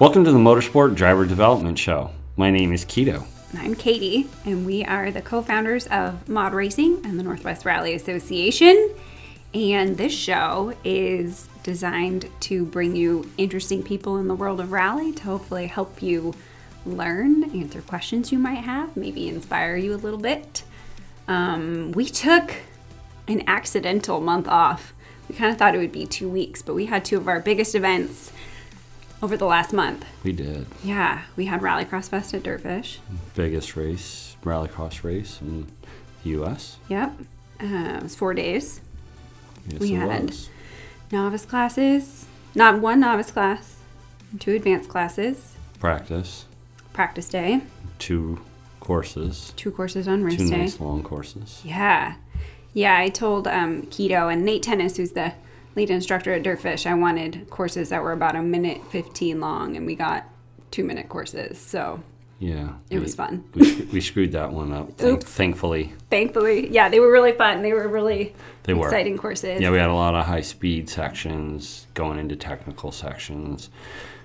Welcome to the Motorsport Driver Development Show. My name is Keto. I'm Katie, and we are the co founders of Mod Racing and the Northwest Rally Association. And this show is designed to bring you interesting people in the world of rally to hopefully help you learn, answer questions you might have, maybe inspire you a little bit. Um, we took an accidental month off. We kind of thought it would be two weeks, but we had two of our biggest events over the last month. We did. Yeah, we had Rallycross Fest at Dirtfish. Biggest race, rallycross race in the U.S. Yep, uh, it was four days. Yes, We had- was. Novice classes, not one novice class, two advanced classes, Practice, practice day, two courses, two courses on race two day. nice long courses. Yeah. Yeah, I told um, Keto and Nate Tennis, who's the lead instructor at Dirtfish, I wanted courses that were about a minute 15 long, and we got two minute courses. So Yeah. it we- was fun. We, we screwed that one up. thank- thankfully, Thankfully, yeah, they were really fun. They were really they were. exciting courses. Yeah, we had a lot of high speed sections going into technical sections.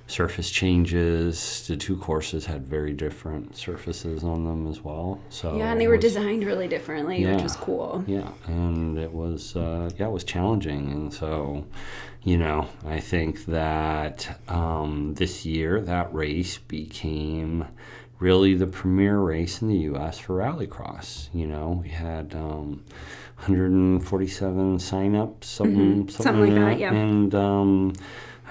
Surface changes. The two courses had very different surfaces on them as well. So yeah, and they were was- designed really differently, which was cool. Yeah, and it was uh, yeah, it was challenging, and so you know, I think that um, this year that race became really the premier race in the U.S. for rallycross. You know, we had um, 147 signups, something, Mm-hmm. Something like that, yeah. and um,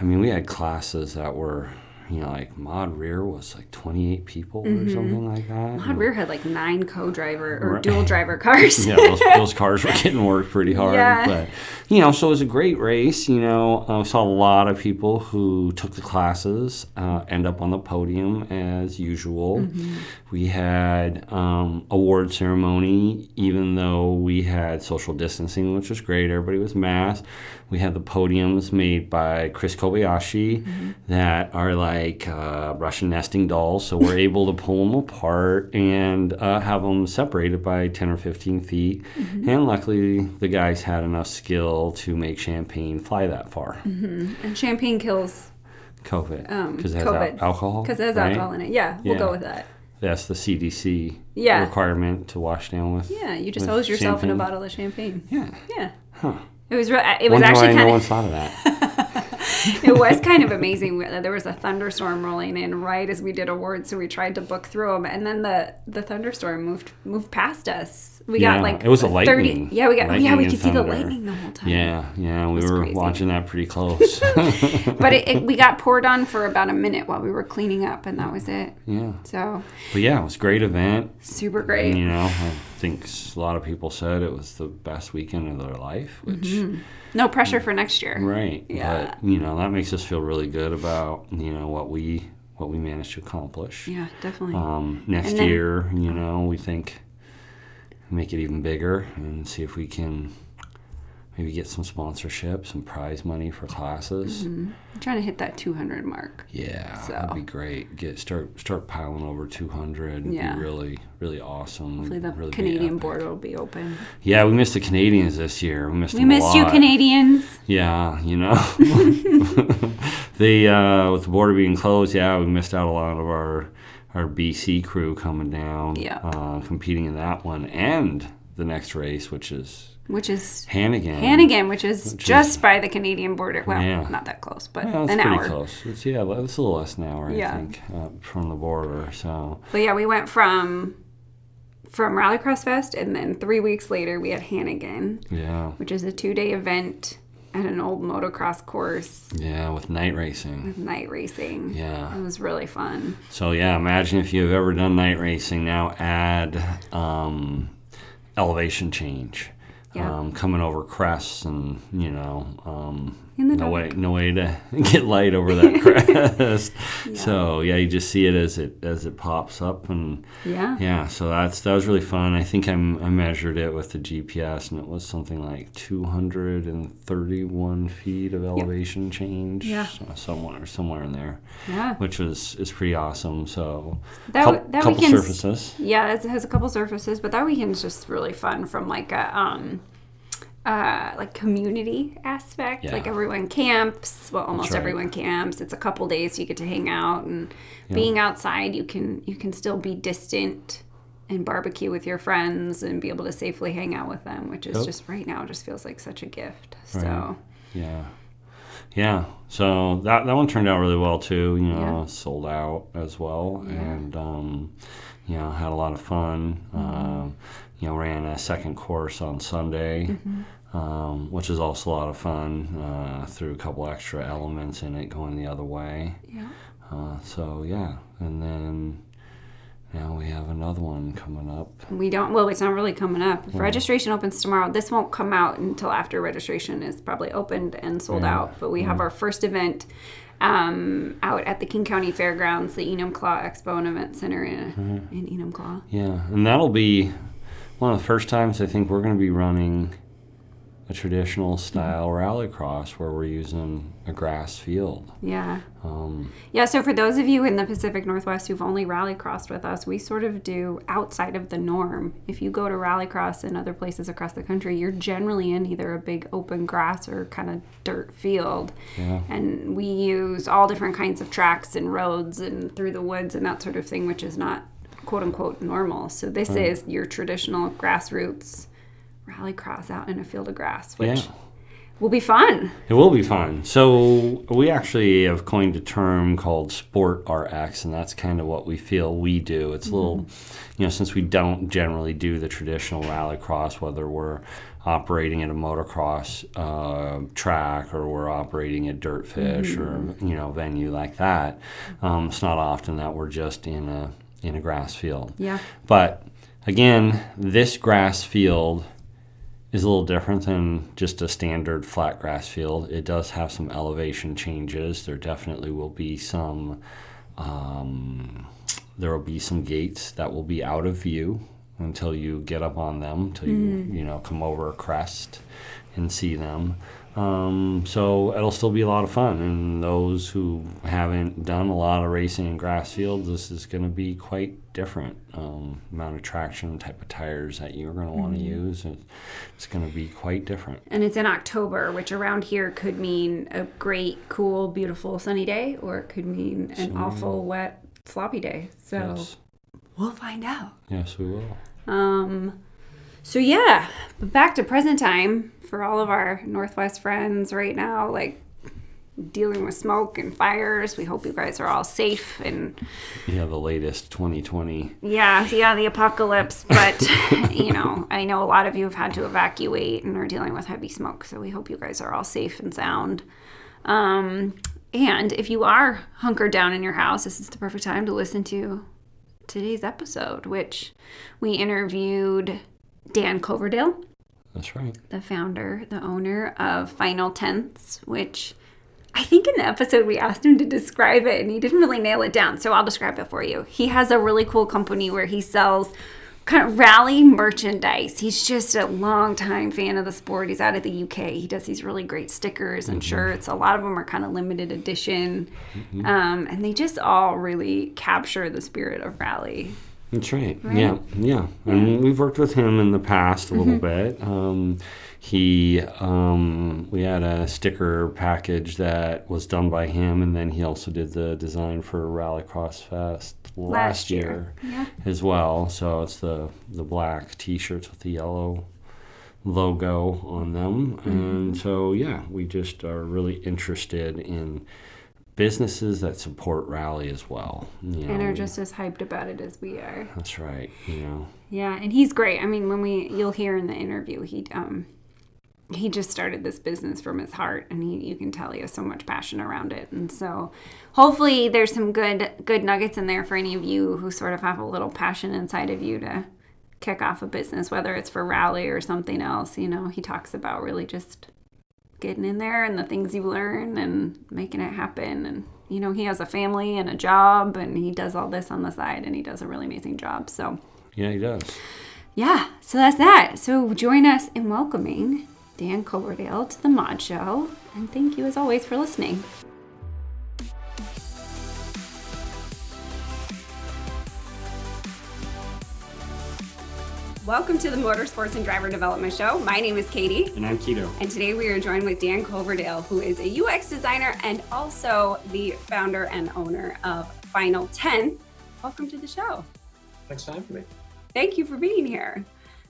I mean, we had classes that were. You know, like Mod Rear was like 28 people or something like that. Mm-hmm. Mod Rear had like nine co-driver or Right. dual driver cars. yeah, those, those cars were getting worked pretty hard. Yeah. But, you know, so it was a great race. You know, I saw a lot of people who took the classes uh, end up on the podium as usual. Mm-hmm. We had um, award ceremony, even though we had social distancing, which was great. Everybody was masked. We have the podiums made by Chris Kobayashi Mm-hmm. that are like uh, Russian nesting dolls. So we're able to pull them apart and uh, have them separated by 10 or 15 feet. Mm-hmm. And luckily, the guys had enough skill to make champagne fly that far. And champagne kills COVID. Um, Because it has al- alcohol. because it has right? alcohol in it. Yeah, we'll Yeah. go with that. That's the CDC Yeah. requirement to wash down with. Yeah, you just hose yourself in a bottle of champagne. Yeah. Yeah. Huh. It was re- uh, it was Wonder actually why no kind one of thought of that. it was kind of amazing. There was a thunderstorm rolling in right as we did awards, so we tried to book through them, and then the the thunderstorm moved moved past us. We Yeah, got like it was a 30. Yeah, we got Lightning yeah we could see the thunder. lightning the whole time. Yeah, yeah, we were crazy. watching that pretty close. But it, it, we got poured on for about a minute while we were cleaning up, and that was it. yeah, So but yeah, it was a great event. super And, great. you know, I think a lot of people said it was the best weekend of their life, which No pressure for next year. right. Yeah. But you know, that makes us feel really good about you know what we what we managed to accomplish. Yeah, definitely. Um, next then- year, you know, we think make it even bigger and see if we can maybe get some sponsorship, some prize money for classes. I'm trying to hit that 200 mark. Yeah, So- that'd be great. Get start start piling over 200. Yeah. be really really awesome. Hopefully the really Canadian border will be open. Yeah, we missed the Canadians this year. We missed We them a missed you. Canadians. Yeah, you know, the uh, with the border being closed, yeah, we missed out a lot of our our BC crew coming down, Yeah. uh, competing in that one and the next race, which is Which is Hannegan. Hannegan, which is Which just by the Canadian border. Well, Yeah. not that close, but it's an pretty hour. close. It's yeah, it's a little less than an hour, Yeah. I think, uh, from the border. So But yeah, we went from from Rallycross Fest, and then three weeks later we had Hannegan, yeah, which is a two day event at an old motocross course, yeah, with night racing. night racing. Yeah. It was really fun. So yeah, imagine if you've ever done night racing. Now add um, elevation change, Yeah. um, coming over crests, and you know, um, no way, no way to get light over that crest. So yeah, you just see it as it as it pops up, and Yeah. yeah, so that's that was really fun. I think I'm, I measured it with the GPS, and it was something like 231 feet of elevation change. Yeah. so somewhere somewhere in there Yeah. which was is pretty awesome. So That, coup- that couple weekend's- surfaces. Yeah, it has a couple surfaces, but that weekend's just really fun from like a um uh, like community aspect. Yeah. Like everyone camps. Well, almost right. everyone camps. It's a couple days you get to hang out and being outside. You can you can still be distant and barbecue with your friends and be able to safely hang out with them, which is Yep. just right now just feels like such a gift. So Yeah. Yeah. So that that one turned out really well too. You know, Yeah. sold out as well, Yeah. and um, you know had a lot of fun. Mm-hmm. Um, you know, ran a second course on Sunday. Mm-hmm. Um, which is also a lot of fun. Uh, threw a couple extra elements in it going the other way. yeah. Uh, so yeah, and then now we have another one coming up. We don't. Well, it's not really coming up. If registration opens tomorrow, this won't come out until after registration is probably opened and sold Yeah. out. But we have our first event um, out at the King County Fairgrounds, the Enumclaw Expo and Event Center in, in Enumclaw. Yeah, and that'll be one of the first times I think we're going to be running a traditional style rallycross where we're using a grass field. Yeah. Um, Yeah, so for those of you in the Pacific Northwest who've only rallycrossed with us, we sort of do outside of the norm. If you go to rallycross in other places across the country, you're generally in either a big open grass or kind of dirt field. yeah, And we use all different kinds of tracks and roads and through the woods and that sort of thing, which is not quote unquote normal. So this is your traditional grassroots rallycross out in a field of grass, which yeah. will be fun. It will be fun. So we actually have coined a term called Sport RX, and that's kind of what we feel we do. It's a little, you know, since we don't generally do the traditional rallycross, whether we're operating at a motocross uh, track or we're operating at Dirtfish or you know venue like that, um, it's not often that we're just in a in a grass field. Yeah. But again, this grass field is a little different than just a standard flat grass field. It does have some elevation changes. There definitely will be some. Um, there will be some gates that will be out of view until you get up on them, until you you know come over a crest and see them. Um, so it'll still be a lot of fun. And those who haven't done a lot of racing in grass fields, this is going to be quite different. Um, amount of traction, type of tires that you're going to want to use, it's going to be quite different. And it's in October, which around here could mean a great, cool, beautiful sunny day, or it could mean an awful, wet, sloppy day. So Yes, we'll find out. yes, we will. Um, so yeah, but back to present time for all of our Northwest friends right now, like dealing with smoke and fires. We hope you guys are all safe and Yeah, the latest 2020. yeah, yeah, the apocalypse. But you know, I know a lot of you have had to evacuate and are dealing with heavy smoke. So we hope you guys are all safe and sound. Um, and if you are hunkered down in your house, this is the perfect time to listen to today's episode, which we interviewed Dan Coverdale, That's right. the founder, the owner of Final Tenths, which I think in the episode we asked him to describe it and he didn't really nail it down. So I'll describe it for you. He has a really cool company where he sells kind of rally merchandise. He's just a longtime fan of the sport. He's out of the UK. He does these really great stickers and shirts. A lot of them are kind of limited edition. Um, and they just all really capture the spirit of rally. That's right. Yeah, yeah. And we've worked with him in the past a little bit. Um, he, um, we had a sticker package that was done by him, and then he also did the design for Rallycross Fest last, Last year, year. Yeah. as well. So it's the the black T-shirts with the yellow logo on them, and so yeah, we just are really interested in businesses that support rally as well. You And know, are just as hyped about it as we are. that's right. You know. Yeah, and he's great. I mean, when we you'll hear in the interview, he um he just started this business from his heart and he you can tell he has so much passion around it. And so hopefully there's some good good nuggets in there for any of you who sort of have a little passion inside of you to kick off a business whether it's for rally or something else, you know. He talks about really just getting in there and the things you learn and making it happen and you know, he has a family and a job and he does all this on the side and he does a really amazing job. So Yeah, he does. yeah, so that's that. So join us in welcoming Dan Coverdale to the Mod Show. And thank you as always for listening. Welcome to the Motorsports and Driver Development Show. My name is Katie. And I'm Keto. And today we are joined with Dan Coverdale, who is a UX designer and also the founder and owner of Final Tenth. Welcome to the show. Thanks for having me. Thank you for being here.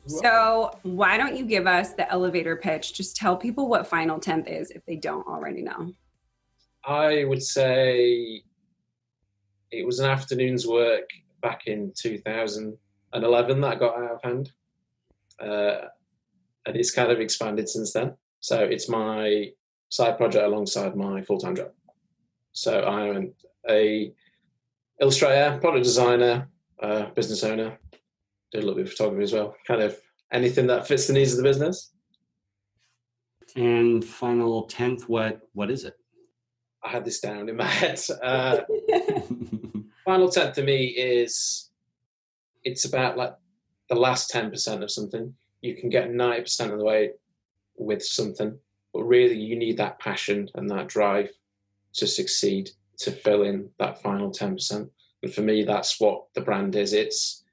So, why don't you give us the elevator pitch? Just tell people what Final Tenth is if they don't already know. I would say it was an afternoon's work back in 2011 that got out of hand. Uh, and it's kind of expanded since then. So it's my side project alongside my full time job. So I'm a illustrator, product designer, uh, business owner, Did a little bit of photography as well. Kind of anything that fits the needs of the business. And final tenth, what what is it? I had this down in my head. Uh, final tenth to me is it's about like the last ten percent of something. You can get ninety percent of the way with something, but really you need that passion and that drive to succeed to fill in that final ten percent. And for me, that's what the brand is. It's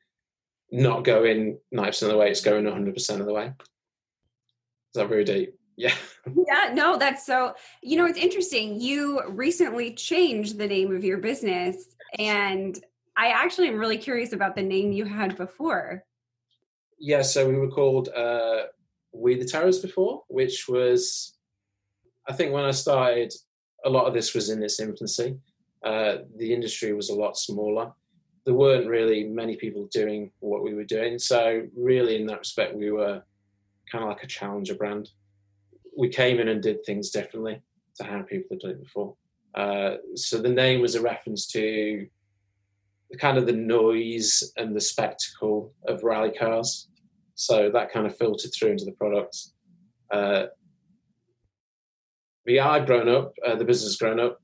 not going 90% of the way, it's going 100% of the way. Is that very deep? Yeah. Yeah, no, that's so, you know, it's interesting. You recently changed the name of your business, and I actually am really curious about the name you had before. Yeah, so we were called uh, We the Terrors before, which was, I think when I started, a lot of this was in its infancy. Uh, the industry was a lot smaller there weren't really many people doing what we were doing. So really, in that respect, we were kind of like a challenger brand. We came in and did things differently to how people had done it before. Uh, so the name was a reference to the kind of the noise and the spectacle of rally cars. So that kind of filtered through into the products. Uh, but yeah, I've grown up. Uh, the business has grown up.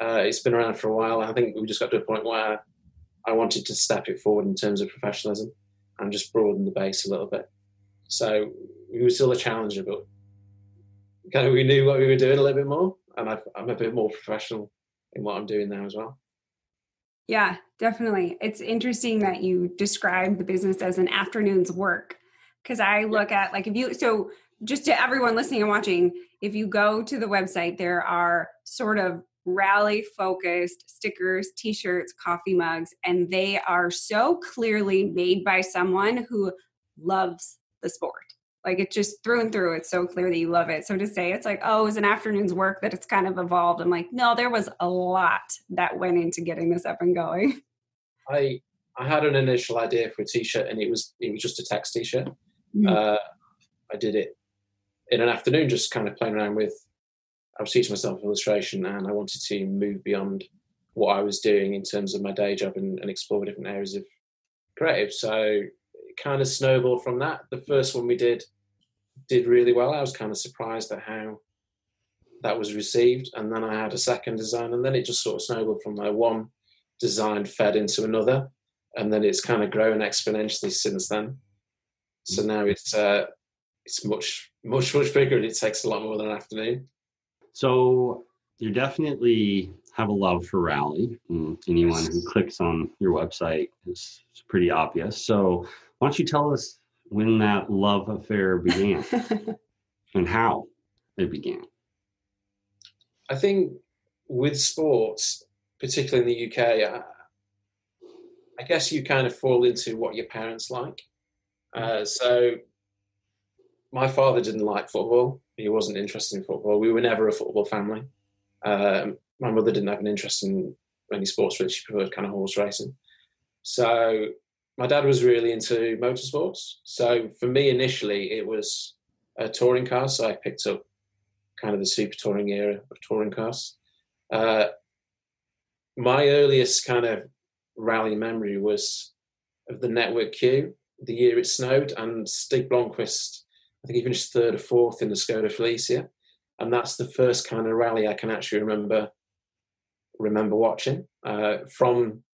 Uh, it's been around for a while. I think we just got to a point where I wanted to step it forward in terms of professionalism and just broaden the base a little bit. So we were still a challenger, but kind of we knew what we were doing a little bit more, and i am a bit more professional in what I'm doing now as well. Yeah, definitely. It's interesting that you describe the business as an afternoon's work because I look at like if you so just to everyone listening and watching, if you go to the website, there are sort of rally focused stickers, t shirts, coffee mugs, and they are so clearly made by someone who loves the sport. Like it's just through and through, it's so clear that you love it. So to say it's like, oh, it was an afternoon's work that it's kind of evolved. I'm like, no, there was a lot that went into getting this up and going. I I had an initial idea for a t-shirt, and it was it was just a text t-shirt. Mm-hmm. Uh, I did it in an afternoon, just kind of playing around with I was teaching myself illustration and I wanted to move beyond what I was doing in terms of my day job and, and explore different areas of creative. So it kind of snowballed from that. The first one we did did really well. I was kind of surprised at how that was received. And then I had a second design, and then it just sort of snowballed from there. One design fed into another, and then it's kind of grown exponentially since then. So now it's uh, it's much much much bigger, and it takes a lot more than an afternoon. So you definitely have a love for rally. And anyone who clicks on your website is, is pretty obvious. So why don't you tell us when that love affair began and how it began? I think with sports, particularly in the UK, I, I guess you kind of fall into what your parents like. Uh, so my father didn't like football he wasn't interested in football. We were never a football family. Um, my mother didn't have an interest in any sports, really. She preferred kind of horse racing. So my dad was really into motorsports. So for me, initially, it was a touring car. So I picked up kind of the super touring era of touring cars. Uh, my earliest kind of rally memory was of the Network Q, the year it snowed, and Stig Blomqvist I think he finished third or fourth in the Skoda Felicia, and that's the first kind of rally I can actually remember remember watching. Uh, from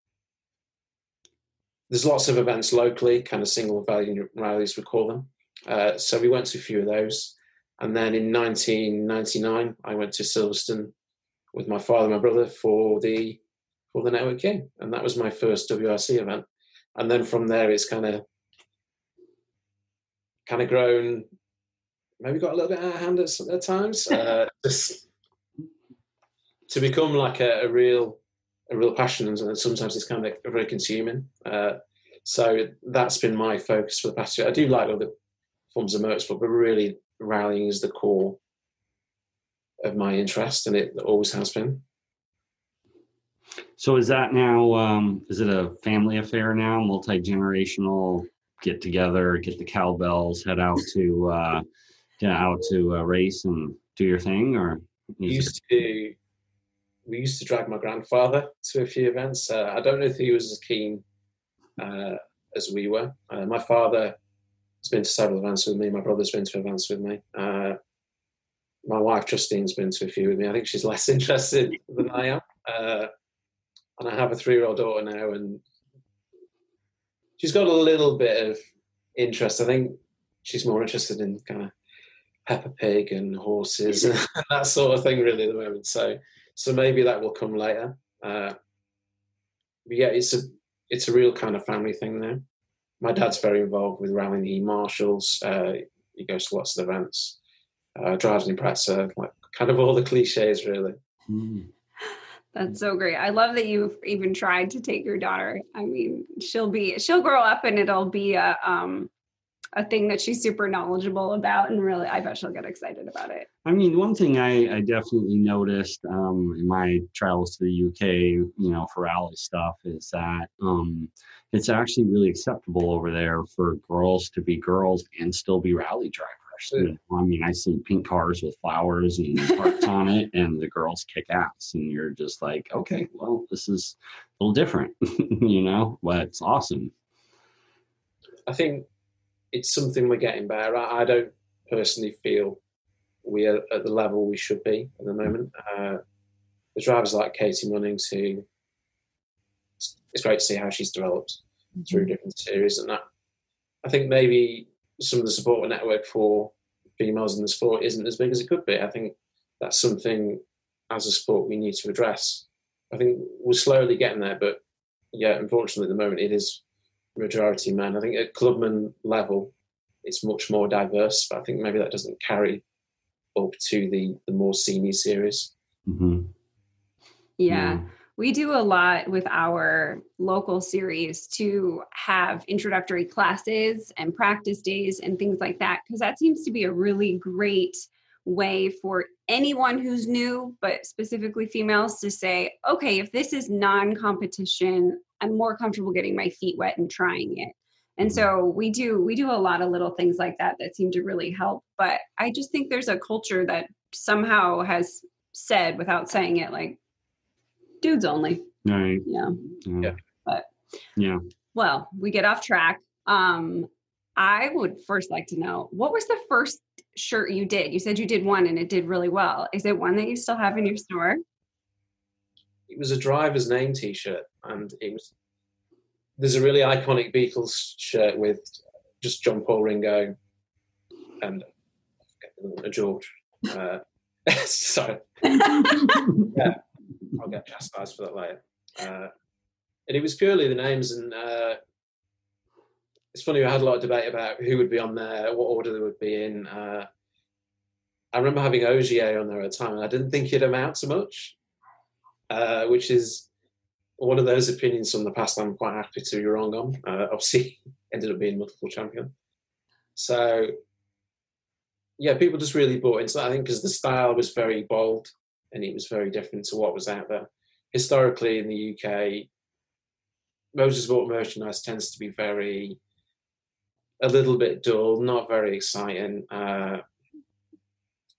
there's lots of events locally, kind of single venue rallies we call them. Uh, so we went to a few of those, and then in 1999 I went to Silverstone with my father and my brother for the for the Network and that was my first WRC event. And then from there, it's kind of kind of grown, maybe got a little bit out of hand at, at times. Uh, just to become like a, a, real, a real passion, and sometimes it's kind of very consuming. Uh, so that's been my focus for the past year. I do like other forms of motorsport, but really rallying is the core of my interest, and it always has been. So is that now? Um, is it a family affair now? Multi generational get together, get the cowbells, head out to uh, get out to uh, race and do your thing, or used to we used to drag my grandfather to a few events. Uh, I don't know if he was as keen uh, as we were. Uh, my father has been to several events with me. My brother's been to events with me. Uh, my wife Justine's been to a few with me. I think she's less interested than I am. Uh, and I have a three-year-old daughter now, and she's got a little bit of interest. I think she's more interested in kind of Peppa Pig and horses and that sort of thing, really, at the moment. So, so maybe that will come later. Uh, but yeah, it's a it's a real kind of family thing now. My dad's very involved with rallying the marshals. Uh, he goes to lots of events, uh, drives an Impreza, like kind of all the cliches, really. Mm. That's so great. I love that you've even tried to take your daughter. I mean, she'll be she'll grow up and it'll be a um a thing that she's super knowledgeable about and really I bet she'll get excited about it. I mean, one thing I, I definitely noticed um, in my travels to the UK, you know, for rally stuff is that um, it's actually really acceptable over there for girls to be girls and still be rally drivers. I mean, I see pink cars with flowers and hearts on it, and the girls kick ass, and you're just like, okay, well, this is a little different, you know, but it's awesome. I think it's something we're getting better at. I don't personally feel we are at the level we should be at the moment. Uh, the drivers like Katie Munnings, who it's great to see how she's developed mm-hmm. through different series, and that I think maybe some of the support network for females in the sport isn't as big as it could be. I think that's something as a sport we need to address. I think we're slowly getting there, but yeah, unfortunately at the moment it is majority men. I think at clubman level it's much more diverse, but I think maybe that doesn't carry up to the the more senior series. Mm-hmm. Yeah. yeah we do a lot with our local series to have introductory classes and practice days and things like that because that seems to be a really great way for anyone who's new but specifically females to say okay if this is non-competition i'm more comfortable getting my feet wet and trying it and mm-hmm. so we do we do a lot of little things like that that seem to really help but i just think there's a culture that somehow has said without saying it like dudes only. Right. Yeah. Yeah. But yeah. Well, we get off track. Um, I would first like to know what was the first shirt you did? You said you did one and it did really well. Is it one that you still have in your store? It was a driver's name T-shirt, and it was. There's a really iconic Beatles shirt with just John Paul Ringo and uh, George. Uh, sorry. yeah, I'll get chastised for that later. Uh, and it was purely the names, and uh, it's funny. We had a lot of debate about who would be on there, what order they would be in. Uh, I remember having Ogier on there at the time, and I didn't think he'd amount to much, uh, which is one of those opinions from the past. I'm quite happy to be wrong on. Uh, obviously, ended up being multiple champion. So, yeah, people just really bought into that. I think because the style was very bold and it was very different to what was out there. Historically, in the UK, motorsport merchandise tends to be very, a little bit dull, not very exciting. Uh,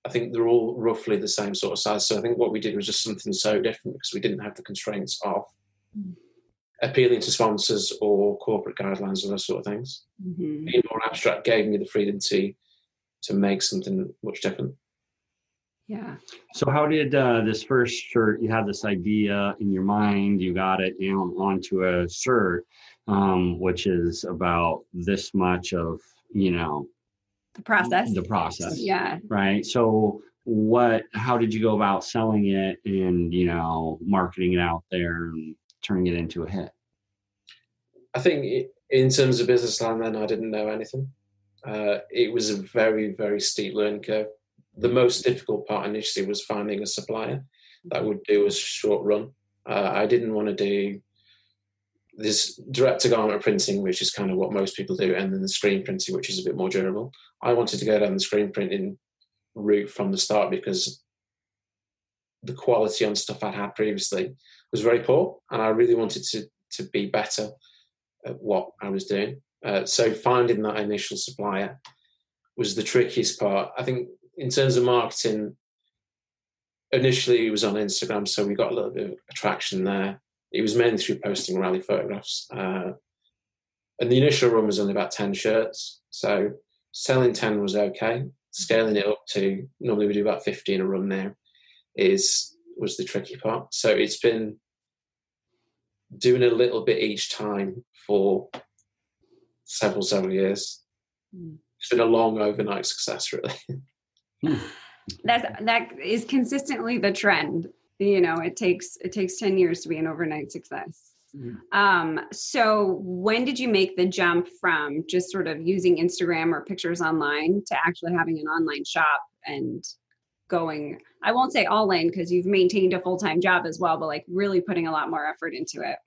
I think they're all roughly the same sort of size. So I think what we did was just something so different because we didn't have the constraints of appealing to sponsors or corporate guidelines and those sort of things. Mm-hmm. Being more abstract gave me the freedom to to make something much different. Yeah. So how did uh, this first shirt? You had this idea in your mind. You got it down onto a shirt, um, which is about this much of you know the process. The process. Yeah. Right. So what? How did you go about selling it and you know marketing it out there and turning it into a hit? I think in terms of business line, then I didn't know anything. Uh, it was a very, very steep learning curve. The most difficult part initially was finding a supplier that would do a short run. Uh, I didn't want to do this direct to garment printing, which is kind of what most people do, and then the screen printing, which is a bit more durable. I wanted to go down the screen printing route from the start because the quality on stuff I'd had previously was very poor, and I really wanted to to be better at what I was doing. Uh, so finding that initial supplier was the trickiest part. I think in terms of marketing, initially it was on Instagram, so we got a little bit of attraction there. It was mainly through posting rally photographs. Uh, and the initial run was only about 10 shirts. So selling 10 was okay. Scaling it up to normally we do about 50 in a run now is was the tricky part. So it's been doing a little bit each time for several, several years. Mm. It's been a long overnight success, really. Hmm. That's that is consistently the trend. You know, it takes it takes 10 years to be an overnight success. Mm. Um, so when did you make the jump from just sort of using Instagram or pictures online to actually having an online shop and going i won't say all in because you've maintained a full-time job as well but like really putting a lot more effort into it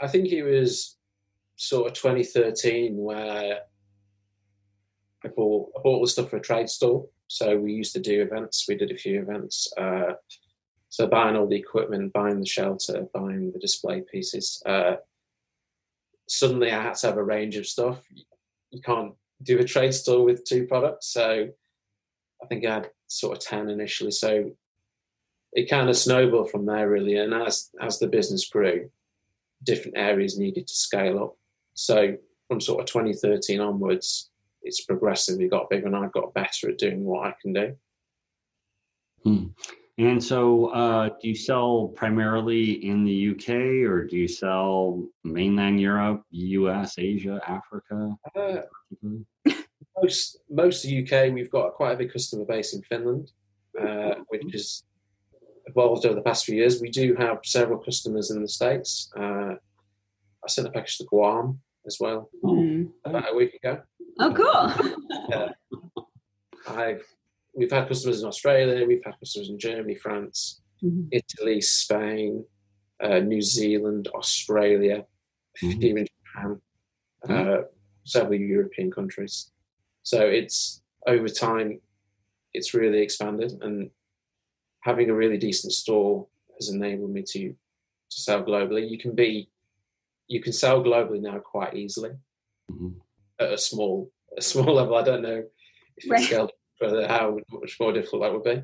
i think it was sort of 2013 where i bought i bought the stuff for a trade store so we used to do events we did a few events uh, so buying all the equipment buying the shelter buying the display pieces uh, suddenly i had to have a range of stuff you can't do a trade store with two products so i think i had sort of 10 initially. So it kind of snowballed from there really. And as, as the business grew, different areas needed to scale up. So from sort of 2013 onwards, it's progressively got bigger and I've got better at doing what I can do. Hmm. And so, uh, do you sell primarily in the UK or do you sell mainland Europe, US, Asia, Africa? Uh, most most of the UK, we've got quite a big customer base in Finland, uh, which has evolved over the past few years. We do have several customers in the States. Uh, I sent a package to Guam as well mm. about a week ago. Oh, cool! yeah. I've we've had customers in Australia, we've had customers in Germany, France, mm-hmm. Italy, Spain, uh, New Zealand, Australia, mm-hmm. even Japan, mm-hmm. uh, several European countries. So it's over time, it's really expanded, and having a really decent store has enabled me to to sell globally. You can be you can sell globally now quite easily mm-hmm. at a small a small level. I don't know if right. scaled further how much more difficult that would be.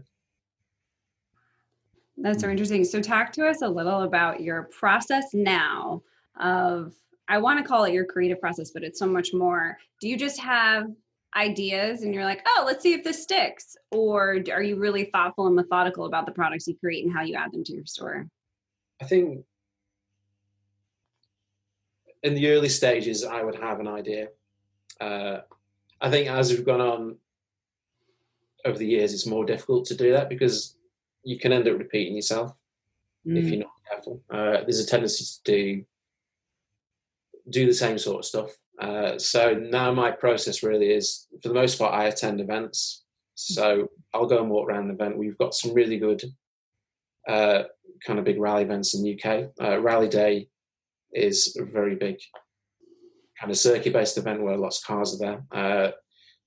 That's so interesting. So talk to us a little about your process now of I want to call it your creative process, but it's so much more. Do you just have ideas and you're like, oh, let's see if this sticks? Or are you really thoughtful and methodical about the products you create and how you add them to your store? I think in the early stages, I would have an idea. Uh, I think as we've gone on over the years, it's more difficult to do that because you can end up repeating yourself mm. if you're not careful. Uh, there's a tendency to do do the same sort of stuff uh, so now my process really is, for the most part, I attend events. So I'll go and walk around the event. We've got some really good uh, kind of big rally events in the UK. Uh, rally Day is a very big kind of circuit-based event where lots of cars are there.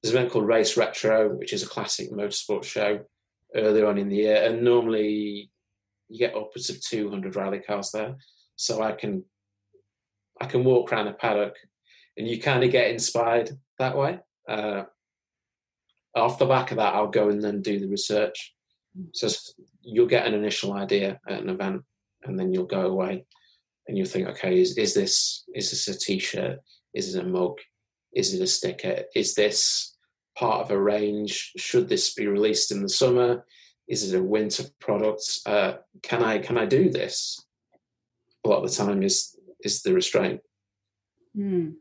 There's an event called Race Retro, which is a classic motorsport show earlier on in the year, and normally you get upwards of 200 rally cars there. So I can I can walk around the paddock and you kind of get inspired that way. Uh, off the back of that, I'll go and then do the research. So you'll get an initial idea at an event, and then you'll go away and you'll think, okay, is, is this is this a t-shirt? Is it a mug? Is it a sticker? Is this part of a range? Should this be released in the summer? Is it a winter product? Uh, can I can I do this? A lot of the time is is the restraint. Mm.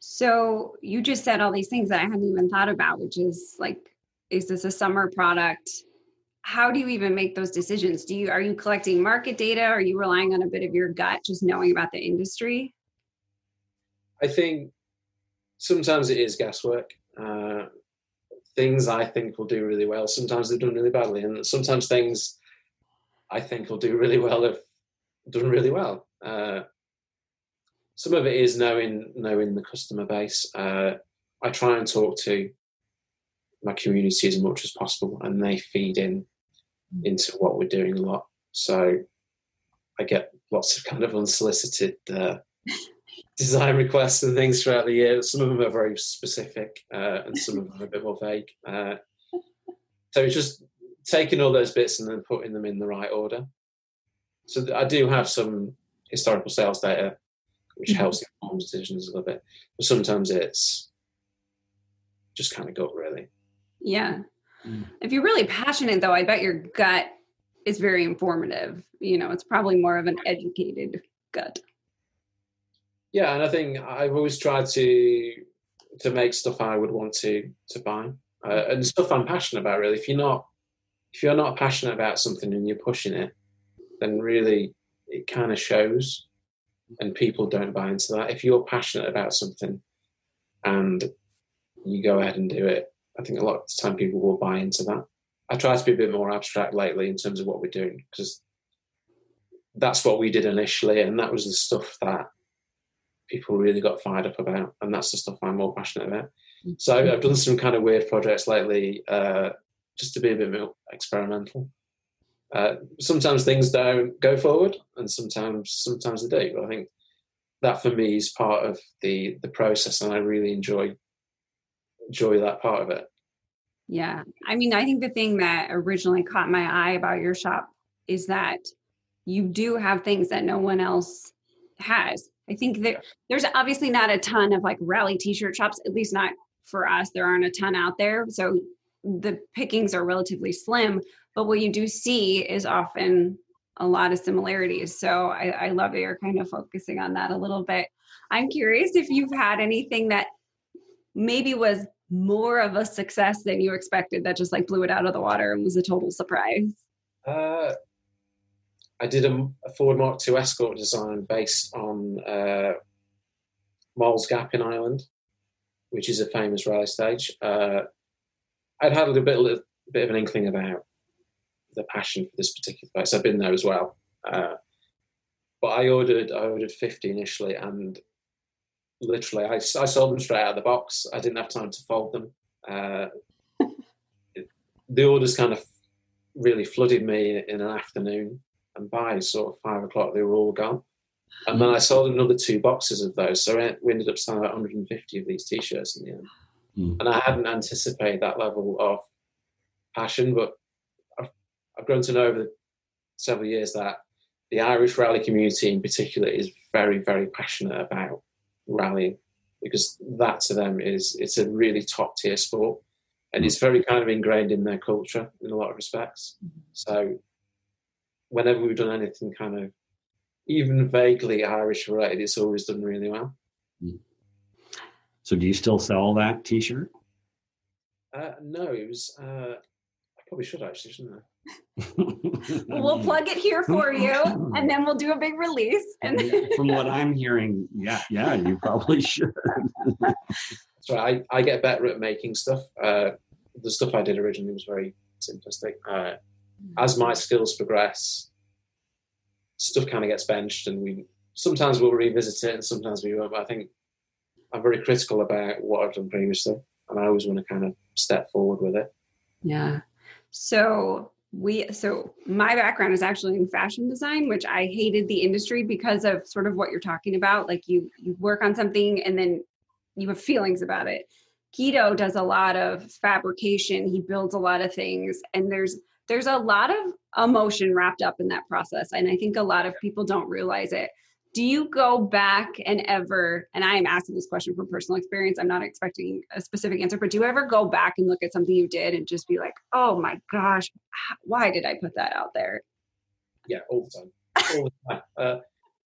So you just said all these things that I hadn't even thought about, which is like, is this a summer product? How do you even make those decisions? Do you are you collecting market data? Are you relying on a bit of your gut, just knowing about the industry? I think sometimes it is guesswork. Uh, things I think will do really well. Sometimes they've done really badly, and sometimes things I think will do really well have done really well. Uh, some of it is knowing knowing the customer base. Uh, I try and talk to my community as much as possible, and they feed in into what we're doing a lot. So I get lots of kind of unsolicited uh, design requests and things throughout the year. Some of them are very specific, uh, and some of them are a bit more vague. Uh, so it's just taking all those bits and then putting them in the right order. So I do have some historical sales data, which mm-hmm. helps inform decisions a little bit. But sometimes it's just kind of gut, really. Yeah. Mm. If you're really passionate, though, I bet your gut is very informative. You know, it's probably more of an educated gut. Yeah, and I think I've always tried to to make stuff I would want to to buy uh, and stuff I'm passionate about. Really, if you're not if you're not passionate about something and you're pushing it, then really it kind of shows, and people don't buy into that. If you're passionate about something and you go ahead and do it, I think a lot of the time people will buy into that. I try to be a bit more abstract lately in terms of what we're doing because that's what we did initially, and that was the stuff that people really got fired up about, and that's the stuff I'm more passionate about. So I've done some kind of weird projects lately, uh, just to be a bit more experimental. Uh, sometimes things don't go forward, and sometimes sometimes they do. But I think that for me is part of the the process, and I really enjoy enjoy that part of it. Yeah. I mean, I think the thing that originally caught my eye about your shop is that you do have things that no one else has. I think that there's obviously not a ton of like rally t-shirt shops, at least not for us. There aren't a ton out there. So the pickings are relatively slim, but what you do see is often a lot of similarities. So I, I love that you're kind of focusing on that a little bit. I'm curious if you've had anything that maybe was more of a success than you expected that just like blew it out of the water and was a total surprise? Uh, I did a, a, Ford Mark II Escort design based on uh, Moll's Gap in Ireland, which is a famous rally stage. Uh, I'd had a little bit, a little bit of an inkling about the passion for this particular place. I've been there as well. Uh, but I ordered, I ordered 50 initially, and literally, I, I sold them straight out of the box. I didn't have time to fold them. Uh, the orders kind of really flooded me in an afternoon, and by sort of five o'clock, they were all gone. And then I sold another two boxes of those, so we ended up selling about 150 of these t-shirts in the end. Mm. And I hadn't anticipated that level of passion, but I've, I've grown to know over several years that the Irish rally community in particular is very, very passionate about rallying because that to them is it's a really top tier sport and it's very kind of ingrained in their culture in a lot of respects. Mm-hmm. So whenever we've done anything kind of even vaguely Irish related, it's always done really well. Mm. So do you still sell that T-shirt? Uh, no, it was. Uh, I probably should actually, shouldn't I? we'll plug it here for you and then we'll do a big release and from what i'm hearing yeah yeah you probably should so I, I get better at making stuff uh, the stuff i did originally was very simplistic uh, as my skills progress stuff kind of gets benched and we sometimes we'll revisit it and sometimes we won't but i think i'm very critical about what i've done previously and i always want to kind of step forward with it. Yeah. So we so my background is actually in fashion design which i hated the industry because of sort of what you're talking about like you you work on something and then you have feelings about it. Guido does a lot of fabrication he builds a lot of things and there's there's a lot of emotion wrapped up in that process and i think a lot of people don't realize it. Do you go back and ever and i am asking this question from personal experience i'm not expecting a specific answer but do you ever go back and look at something you did and just be like oh my gosh why did i put that out there? Yeah all the time all the time. Uh,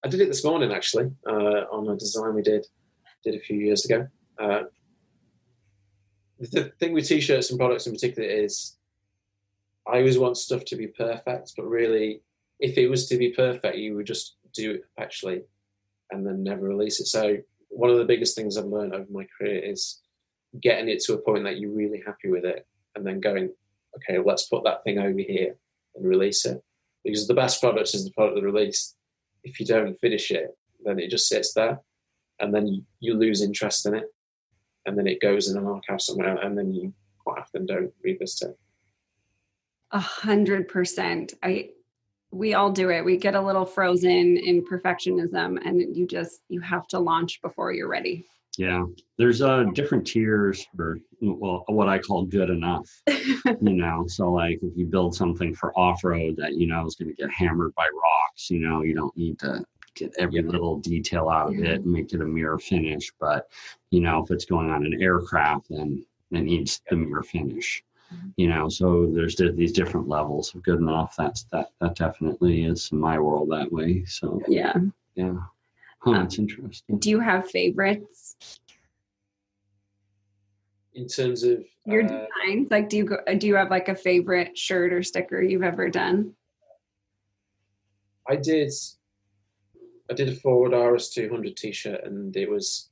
i did it this morning actually uh, on a design we did did a few years ago. Uh, the thing with t-shirts and products in particular is i always want stuff to be perfect but really if it was to be perfect you would just do it perpetually and then never release it. So one of the biggest things I've learned over my career is getting it to a point that you're really happy with it, and then going, okay, let's put that thing over here and release it. Because the best product is the product that released. If you don't finish it, then it just sits there, and then you, lose interest in it, and then it goes in an archive somewhere, and then you quite often don't revisit it. A hundred percent. I we all do it. We get a little frozen in perfectionism and you just you have to launch before you're ready. Yeah. There's uh different tiers for well what I call good enough. you know, so like if you build something for off-road that you know is going to get hammered by rocks, you know, you don't need to get every little detail out of it and make it a mirror finish, but you know, if it's going on an aircraft then it needs the mirror finish you know so there's these different levels of good enough that's that that definitely is in my world that way. So yeah. yeah. Huh, that's interesting. do you have favorites? In terms of your uh, designs? Like do you go do you have like a favorite shirt or sticker you've ever done? I did i did a Ford rs200 t-shirt and it was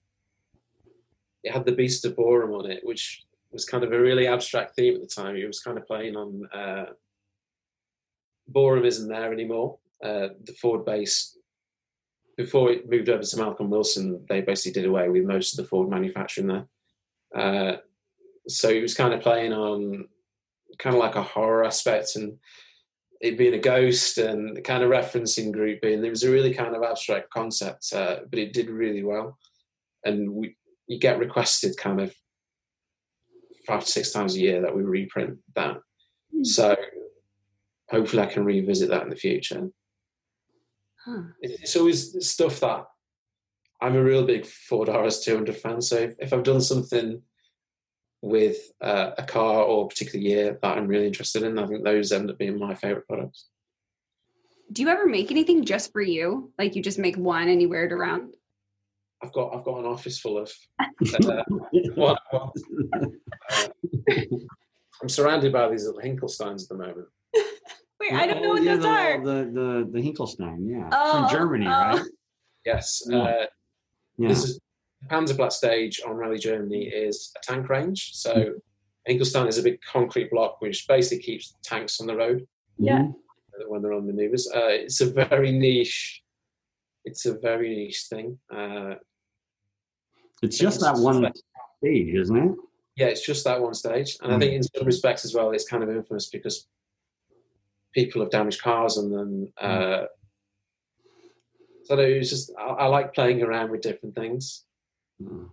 it had the beast of Boreham on it which was kind of a really abstract theme at the time. He was kind of playing on uh, Boreham isn't there anymore. Uh, the Ford base, before it moved over to Malcolm Wilson, they basically did away with most of the Ford manufacturing there. Uh, so he was kind of playing on kind of like a horror aspect and it being a ghost and kind of referencing Group B. It was a really kind of abstract concept, uh, but it did really well. And we, you get requested kind of five to six times a year that we reprint that. Mm. So hopefully I can revisit that in the future. Huh. It's always stuff that I'm a real big Ford RS200 fan. So if, if I've done something with uh, a car or a particular year that I'm really interested in, I think those end up being my favorite products. Do you ever make anything just for you? Like you just make one and you wear it around? I've got I've got an office full of. Uh, well, well, uh, I'm surrounded by these little Hinkelsteins at the moment. Wait, I don't know what yeah, those the, are. The the the Hinkelstein, yeah, oh, from Germany, oh. right? Yes. Yeah. Uh, yeah. This is Panzerplatte stage on Rally Germany is a tank range. So mm. Hinkelstein is a big concrete block which basically keeps tanks on the road. Yeah. When they're on maneuvers, uh, it's a very niche. It's a very niche thing. It's just that one stage, isn't it? Yeah, it's just that one stage, and mm. I think in some respects as well, it's kind of infamous because people have damaged cars and then. Mm. Uh, so it was just I, I, like playing around with different things. Mm.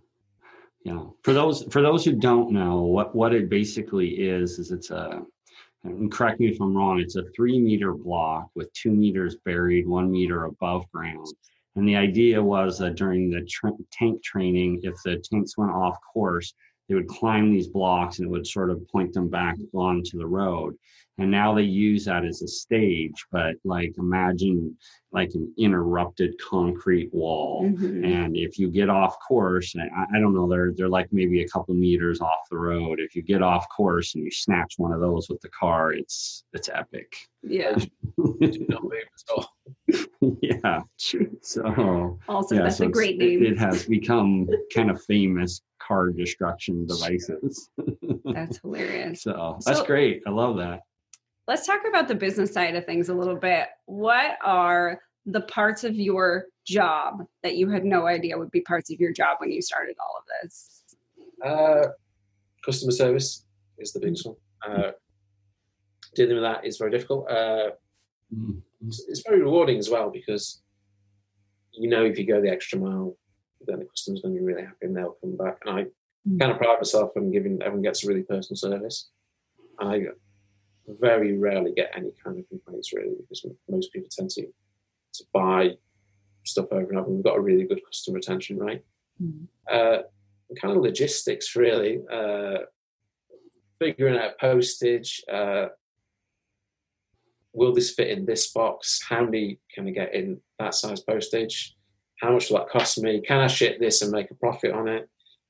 Yeah, for those for those who don't know what what it basically is is it's a and correct me if I'm wrong, it's a three meter block with two meters buried, one meter above ground. And the idea was that during the tank training, if the tanks went off course, they would climb these blocks and it would sort of point them back onto the road. And now they use that as a stage, but like imagine like an interrupted concrete wall. Mm-hmm. And if you get off course, I, I, don't know, they're they're like maybe a couple meters off the road. If you get off course and you snatch one of those with the car, it's it's epic. Yeah. yeah. So also yeah, that's so a great name. It, it has become kind of famous car destruction devices. that's hilarious. So that's so, great. I love that. Let's talk about the business side of things a little bit. What are the parts of your job that you had no idea would be parts of your job when you started all of this? Uh, customer service is the biggest one. Uh, dealing with that is very difficult. Uh, mm-hmm. it's, it's, very rewarding as well because you know if you go the extra mile, then the customer's going to be really happy and they'll come back. And I mm-hmm. kind of pride myself on giving everyone gets a really personal service. I very rarely get any kind of complaints really because most people tend to to buy stuff over and over. We've got a really good customer retention rate. Mm-hmm. Uh, kind of logistics really, uh, figuring out postage. Uh, will this fit in this box? How many can I get in that size postage? How much will that cost me? Can I ship this and make a profit on it?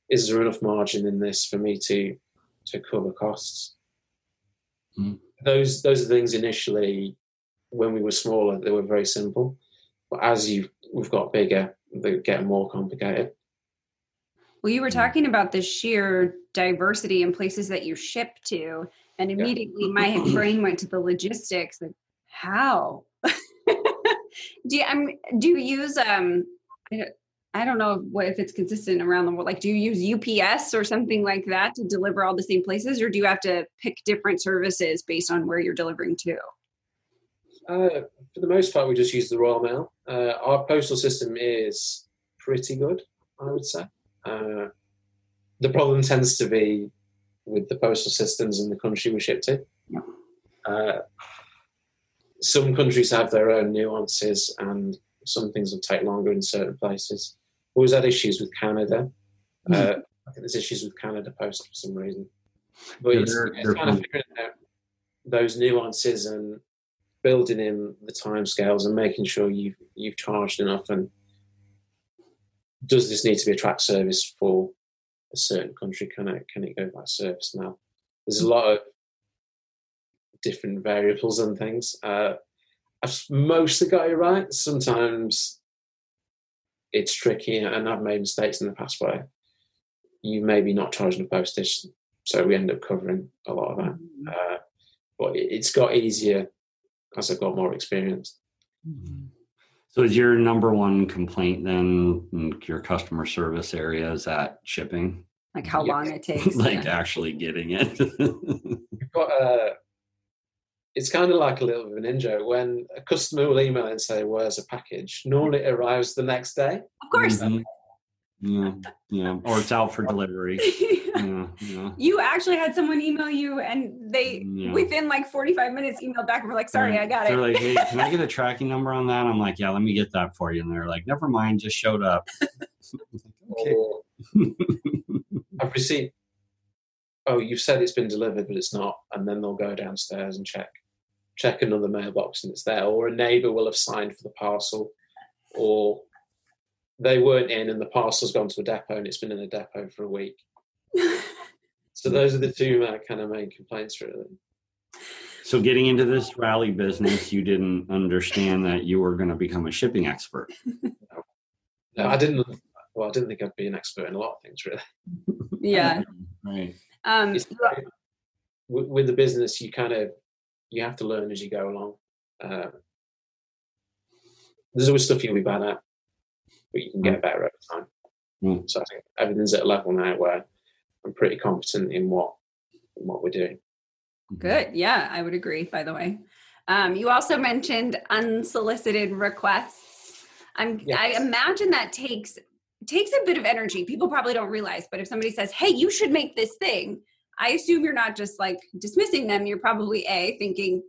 Is there enough margin in this for me to to cover costs? Mm those those are things initially when we were smaller they were very simple but as you we've got bigger they get more complicated Well, you were talking about the sheer diversity in places that you ship to, and immediately my brain went to the logistics. Like, how? do you I'm, do you use um? I don't, know what if it's consistent around the world. Like, do you use UPS or something like that to deliver all the same places, or do you have to pick different services based on where you're delivering to? Uh, for the most part, we just use the Royal Mail. Uh, our postal system is pretty good, I would say. Uh, the problem tends to be with the postal systems in the country we ship to. Uh, some countries have their own nuances, and some things will take longer in certain places. We Always had issues with Canada. Mm. I think there's issues with Canada Post for some reason. But yeah, it's, it's kind of figuring out those nuances and building in the timescales and making sure you've you've charged enough and does this need to be a track service for a certain country? Can it can it go by service now? There's a lot of different variables and things. Uh, I've mostly got it right. Sometimes it's tricky, and I've made mistakes in the past where you maybe not charging the postage, so we end up covering a lot of that. Mm-hmm. Uh, but it's got easier as I've got more experience. Mm-hmm. So is your number one complaint then your customer service area is that shipping? Like how yeah. long it takes. like yeah. actually getting it. We've got a it's kind of like a little bit of a ninja. When a customer will email and say, "Where's a package?" Normally, it arrives the next day. Of course. Mm-hmm. Yeah, yeah, or it's out for delivery. yeah, yeah. You actually had someone email you, and they yeah. within like forty-five minutes emailed back and were like, "Sorry, right. I got they're it." They're like, "Hey, can I get a tracking number on that?" I'm like, "Yeah, let me get that for you." And they're like, "Never mind, just showed up." okay. I've received. Oh, you've said it's been delivered, but it's not, and then they'll go downstairs and check check another mailbox and it's there, or a neighbour will have signed for the parcel, or they weren't in and the parcel's gone to a depot and it's been in a depot for a week. so those are the two uh, kind of main complaints, really. So, getting into this rally business, you didn't understand that you were going to become a shipping expert. No. no, I didn't. Well, I didn't think I'd be an expert in a lot of things, really. Yeah. right. Um, with, with the business, you kind of you have to learn as you go along. Uh, there's always stuff you'll be bad at, but you can get mm. better over time. Mm. So I think everything's at a level now where I'm pretty competent in what in what we're doing. Good. Yeah, I would agree. By the way, um, you also mentioned unsolicited requests. I'm, yes. I imagine that takes takes a bit of energy. People probably don't realize, but if somebody says, "Hey, you should make this thing," I assume you're not just like dismissing them. You're probably A, thinking,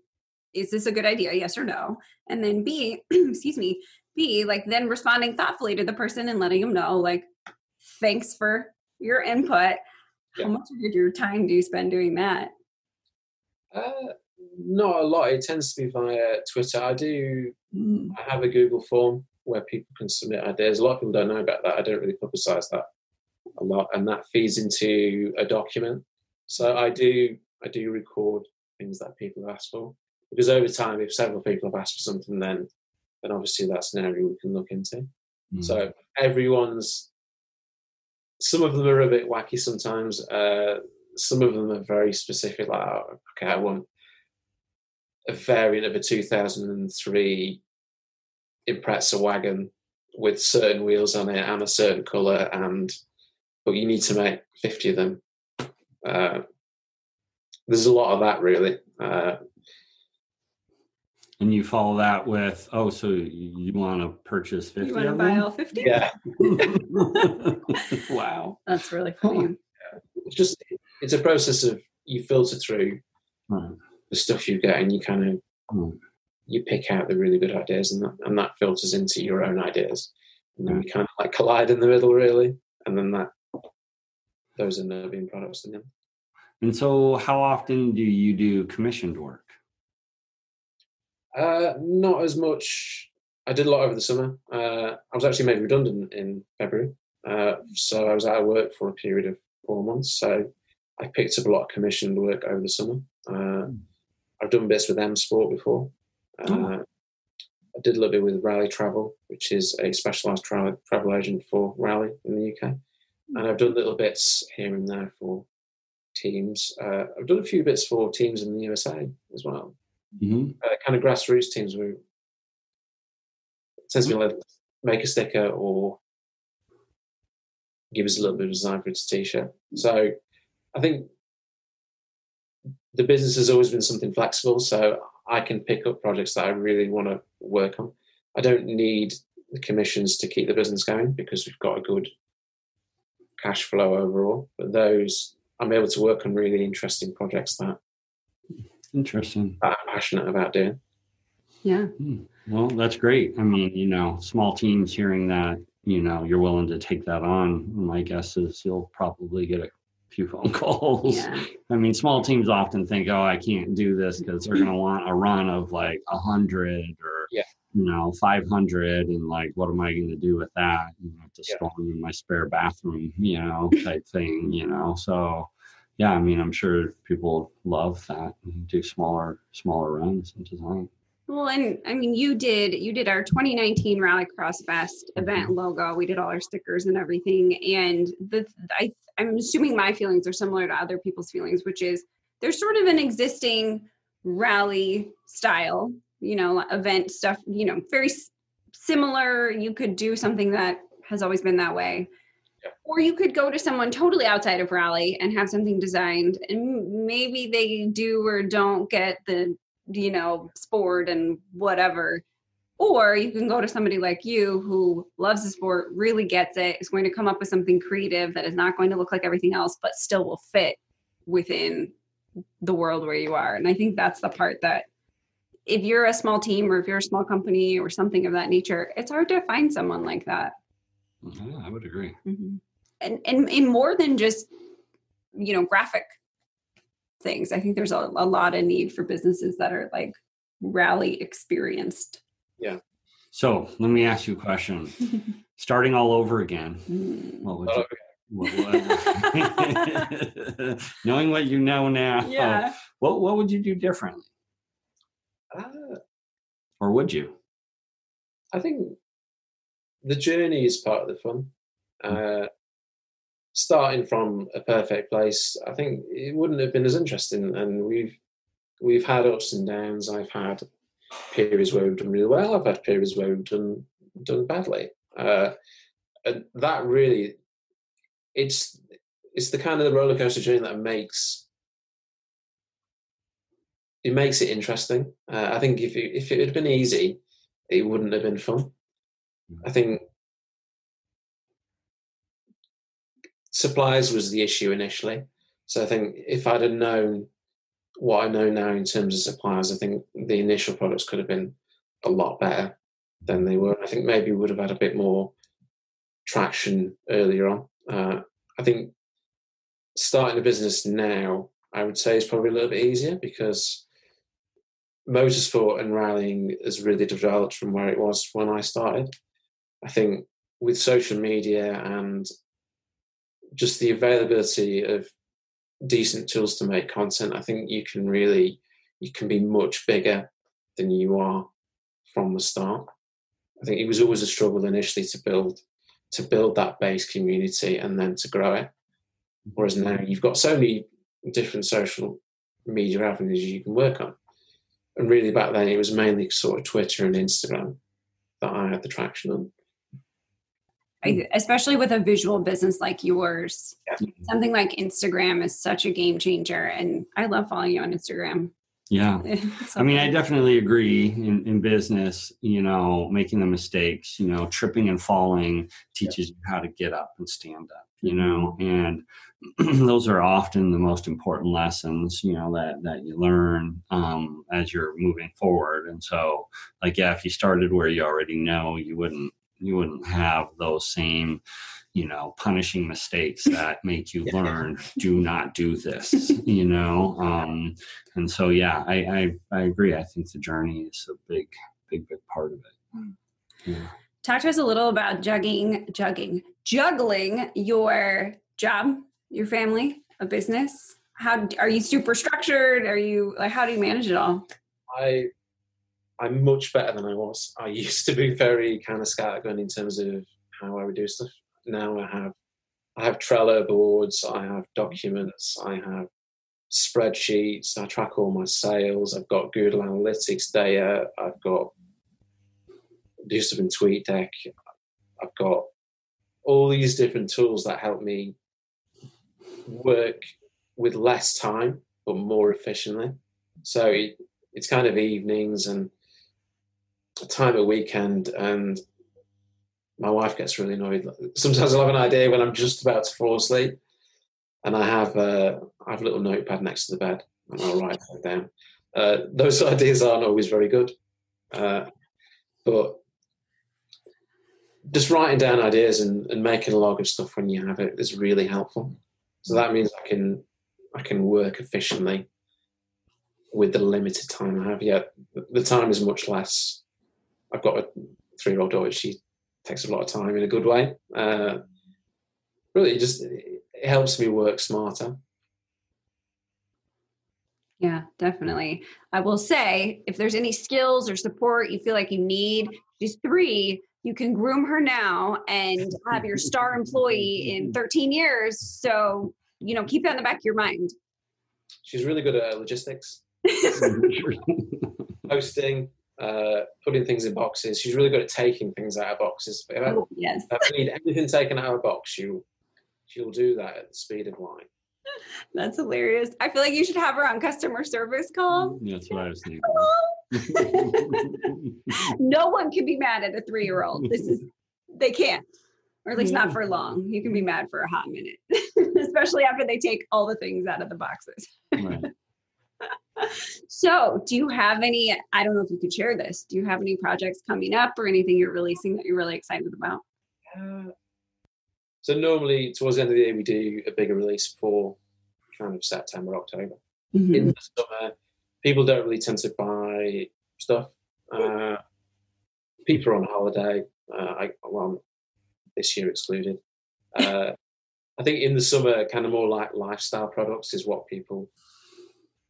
is this a good idea? Yes or no? And then B, excuse me, B, like then responding thoughtfully to the person and letting them know, like, thanks for your input. Yeah. How much of your time do you spend doing that? Uh, not a lot. It tends to be via Twitter. I do. Mm. I have a Google form where people can submit ideas. A lot of people don't know about that. I don't really publicize that a lot, and that feeds into a document. So I do I do record things that people have asked for because over time, if several people have asked for something, then then obviously that's an area we can look into. Mm. So everyone's some of them are a bit wacky sometimes. Uh, some of them are very specific. Like, oh, okay, I want a variant of a 2003 Impreza wagon with certain wheels on it and a certain color, and but you need to make 50 of them uh, there's a lot of that really. Uh, and you follow that with, oh, so you want to purchase 50 You want to buy all 50? Yeah. wow. That's really cool. Yeah. It's just, it's a process of you filter through right. the stuff you get and you kind of, right. you pick out the really good ideas and that, and that filters into your own ideas. And then we kind of like collide in the middle really. And then that those are no being products in them. And so, how often do you do commissioned work? Uh, not as much. I did a lot over the summer. Uh, I was actually made redundant in February, uh, so I was out of work for a period of four months. So I picked up a lot of commissioned work over the summer. Uh, I've done bits with M Sport before. Uh, oh. I did a little bit with Rally Travel, which is a specialised travel, travel agent for Rally in the UK. And I've done little bits here and there for teams. Uh, I've done a few bits for teams in the USA as well, hmm uh, kind of grassroots teams where it to like make a sticker or give us a little bit of design for its t-shirt. So I think the business has always been something flexible, so I can pick up projects that I really want to work on. I don't need the commissions to keep the business going because we've got a good cash flow overall. But those I'm able to work on really interesting projects that Interesting. that I'm passionate about doing. Yeah. Hmm. Well, that's great. I mean, you know, small teams hearing that, you know, you're willing to take that on. My guess is you'll probably get a few phone calls. Yeah. I mean, small teams often think, "Oh, I can't do this because they're going to want a run of like a hundred or Yeah. You know five hundred, and like, what am I going to do with that? You know, to Yeah. store them in my spare bathroom, you know, type thing. You know, so yeah, I mean, I'm sure people love that and do smaller smaller runs and design. Well, and I mean, you did you did our 2019 Rallycross Fest mm-hmm. event logo. We did all our stickers and everything. And the I I'm assuming my feelings are similar to other people's feelings, which is there's sort of an existing rally style, you know, event stuff. You know, very s- similar. You could do something that has always been that way. Yeah. Or you could go to someone totally outside of rally and have something designed, and maybe they do or don't get the you know, sport and whatever. Or you can go to somebody like you who loves the sport, really gets it, is going to come up with something creative that is not going to look like everything else, but still will fit within the world where you are. And I think that's the part that if you're a small team or if you're a small company or something of that nature, it's hard to find someone like that. Yeah, I would agree. And, and in more than just, you know, graphic things. I think there's a, a lot of need for businesses that are like rally experienced. Yeah. So let me ask you a question. Starting all over again, Mm. what would Oh, you, what, what, knowing what you know now, Yeah. what what would you do differently, uh, or would you? I think the journey is part of the fun. Uh, starting from a perfect place, I think it wouldn't have been as interesting. And we've we've had ups and downs. I've had periods where we've done really well. I've had periods where we've done done badly. Uh, and that really, it's it's the kind of the roller coaster journey that makes it makes it interesting. Uh, I think if it, if it had been easy, it wouldn't have been fun. I think supplies was the issue initially. So I think if I'd have known what I know now in terms of suppliers, I think the initial products could have been a lot better than they were. I think maybe we would have had a bit more traction earlier on. Uh, I think starting a business now, I would say, is probably a little bit easier because motorsport and rallying has really developed from where it was when I started. I think with social media and just the availability of decent tools to make content, I think you can really you can be much bigger than you are from the start. I think it was always a struggle initially to build to build that base community and then to grow it. Whereas now you've got so many different social media avenues you can work on. And really back then it was mainly sort of Twitter and Instagram that I had the traction on. I, especially with a visual business like yours, Yeah. something like Instagram is such a game changer. And I love following you on Instagram. Yeah. So I mean, I definitely agree in, in business, you know, making the mistakes, you know, tripping and falling teaches you how to get up and stand up, you know, and those are often the most important lessons, you know, that, that you learn um, as you're moving forward. And so, like, yeah, if you started where you already know, you wouldn't, you wouldn't have those same, you know, punishing mistakes that make you learn, do not do this, you know, um, and so yeah I, I i agree. I think the journey is a big big big part of it. Yeah. Talk to us a little about jugging, jugging, juggling your job, your family, a business. How are you super structured? Are you like how do you manage it all? I I'm much better than I was. I used to be very kind of scattergun in terms of how I would do stuff. Now I have I have Trello boards, I have documents, I have spreadsheets, I track all my sales, I've got Google Analytics data, I've got do stuff in TweetDeck, I've got all these different tools that help me work with less time but more efficiently. So it, it's kind of evenings and time at weekend, and my wife gets really annoyed. Sometimes I'll have an idea when I'm just about to fall asleep, and I have uh, I have a little notepad next to the bed, and I'll write it down. Uh, those ideas aren't always very good, uh, but just writing down ideas and, and making a log of stuff when you have it is really helpful. So that means I can I can work efficiently with the limited time I have. Yeah, the time is much less. I've got a three-year-old daughter. She takes a lot of time in a good way. Uh, really, just it helps me work smarter. Yeah, definitely. I will say if there's any skills or support you feel like you need, she's three, you can groom her now and have your star employee in 13 years. So, you know, keep that in the back of your mind. She's really good at logistics, posting, uh, putting things in boxes. She's really good at taking things out of boxes. If I, Oh, yes. if I need anything taken out of a box, she'll she'll do that at the speed of light. That's hilarious. I feel like you should have her on customer service call. That's what I was thinking. no one can be mad at a three year old. This is, they can't, or at least not for long. You can be mad for a hot minute, especially after they take all the things out of the boxes. Right. So, do you have any? I don't know if you could share this. Do you have any projects coming up or anything you're releasing that you're really excited about? Uh, so normally towards the end of the year we do a bigger release for kind of September, October. Mm-hmm. In the summer, people don't really tend to buy stuff. Uh, people are on holiday. Uh, I, well, this year excluded. Uh, I think in the summer, kind of more like lifestyle products is what people.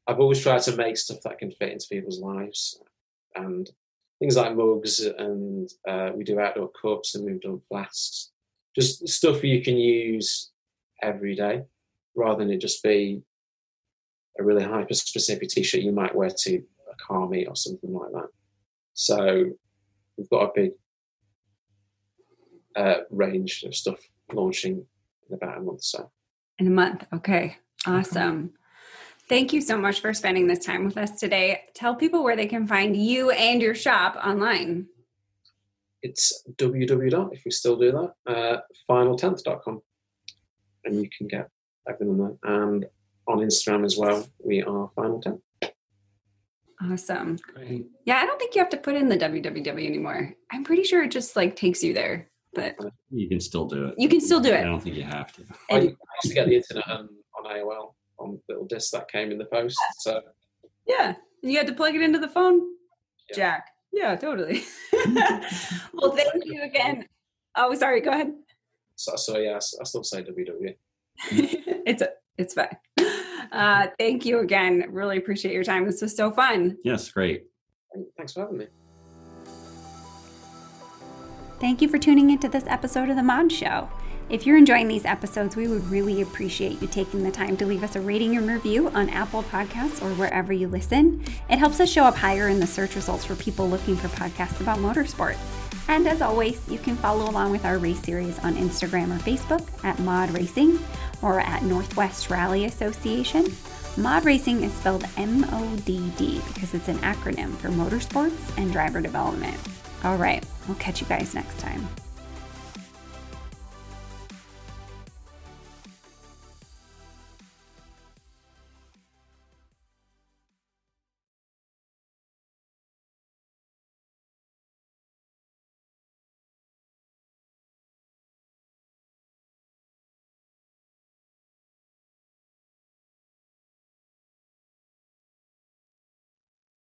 I've always tried to make stuff that can fit into people's lives, and things like mugs, and uh, we do outdoor cups and we've done flasks. Just stuff you can use every day, rather than it just be a really hyper specific t-shirt you might wear to a car meet or something like that. So we've got a big uh, range of stuff launching in about a month or so. In a month. Okay. Awesome. Thank you so much for spending this time with us today. Tell people where they can find you and your shop online. It's www. If we still do that, uh, final10th.com, and you can get everything on there. And on Instagram as well, we are final 10th. Awesome. Great. Yeah, I don't think you have to put in the www anymore. I'm pretty sure it just like takes you there, but You can still do it. you can still do it. I don't think you have to. I, I used to get the internet um, on, on AOL on little discs that came in the post. So Yeah. You had to plug it into the phone, Yeah. Jack. Yeah, totally. well, thank you again. Oh, sorry. Go ahead. so, so yeah, I still say www. it's a, it's fine. Uh, thank you again. Really appreciate your time. This was so fun. Yes, great. Thanks for having me. Thank you for tuning into this episode of The MODD Show. If you're enjoying these episodes, we would really appreciate you taking the time to leave us a rating and review on Apple Podcasts or wherever you listen. It helps us show up higher in the search results for people looking for podcasts about motorsports. And as always, you can follow along with our race series on Instagram or Facebook at MODD Racing or at Northwest Rally Association. MODD Racing is spelled M O D D because it's an acronym for motorsports and driver development. All right, we'll catch you guys next time.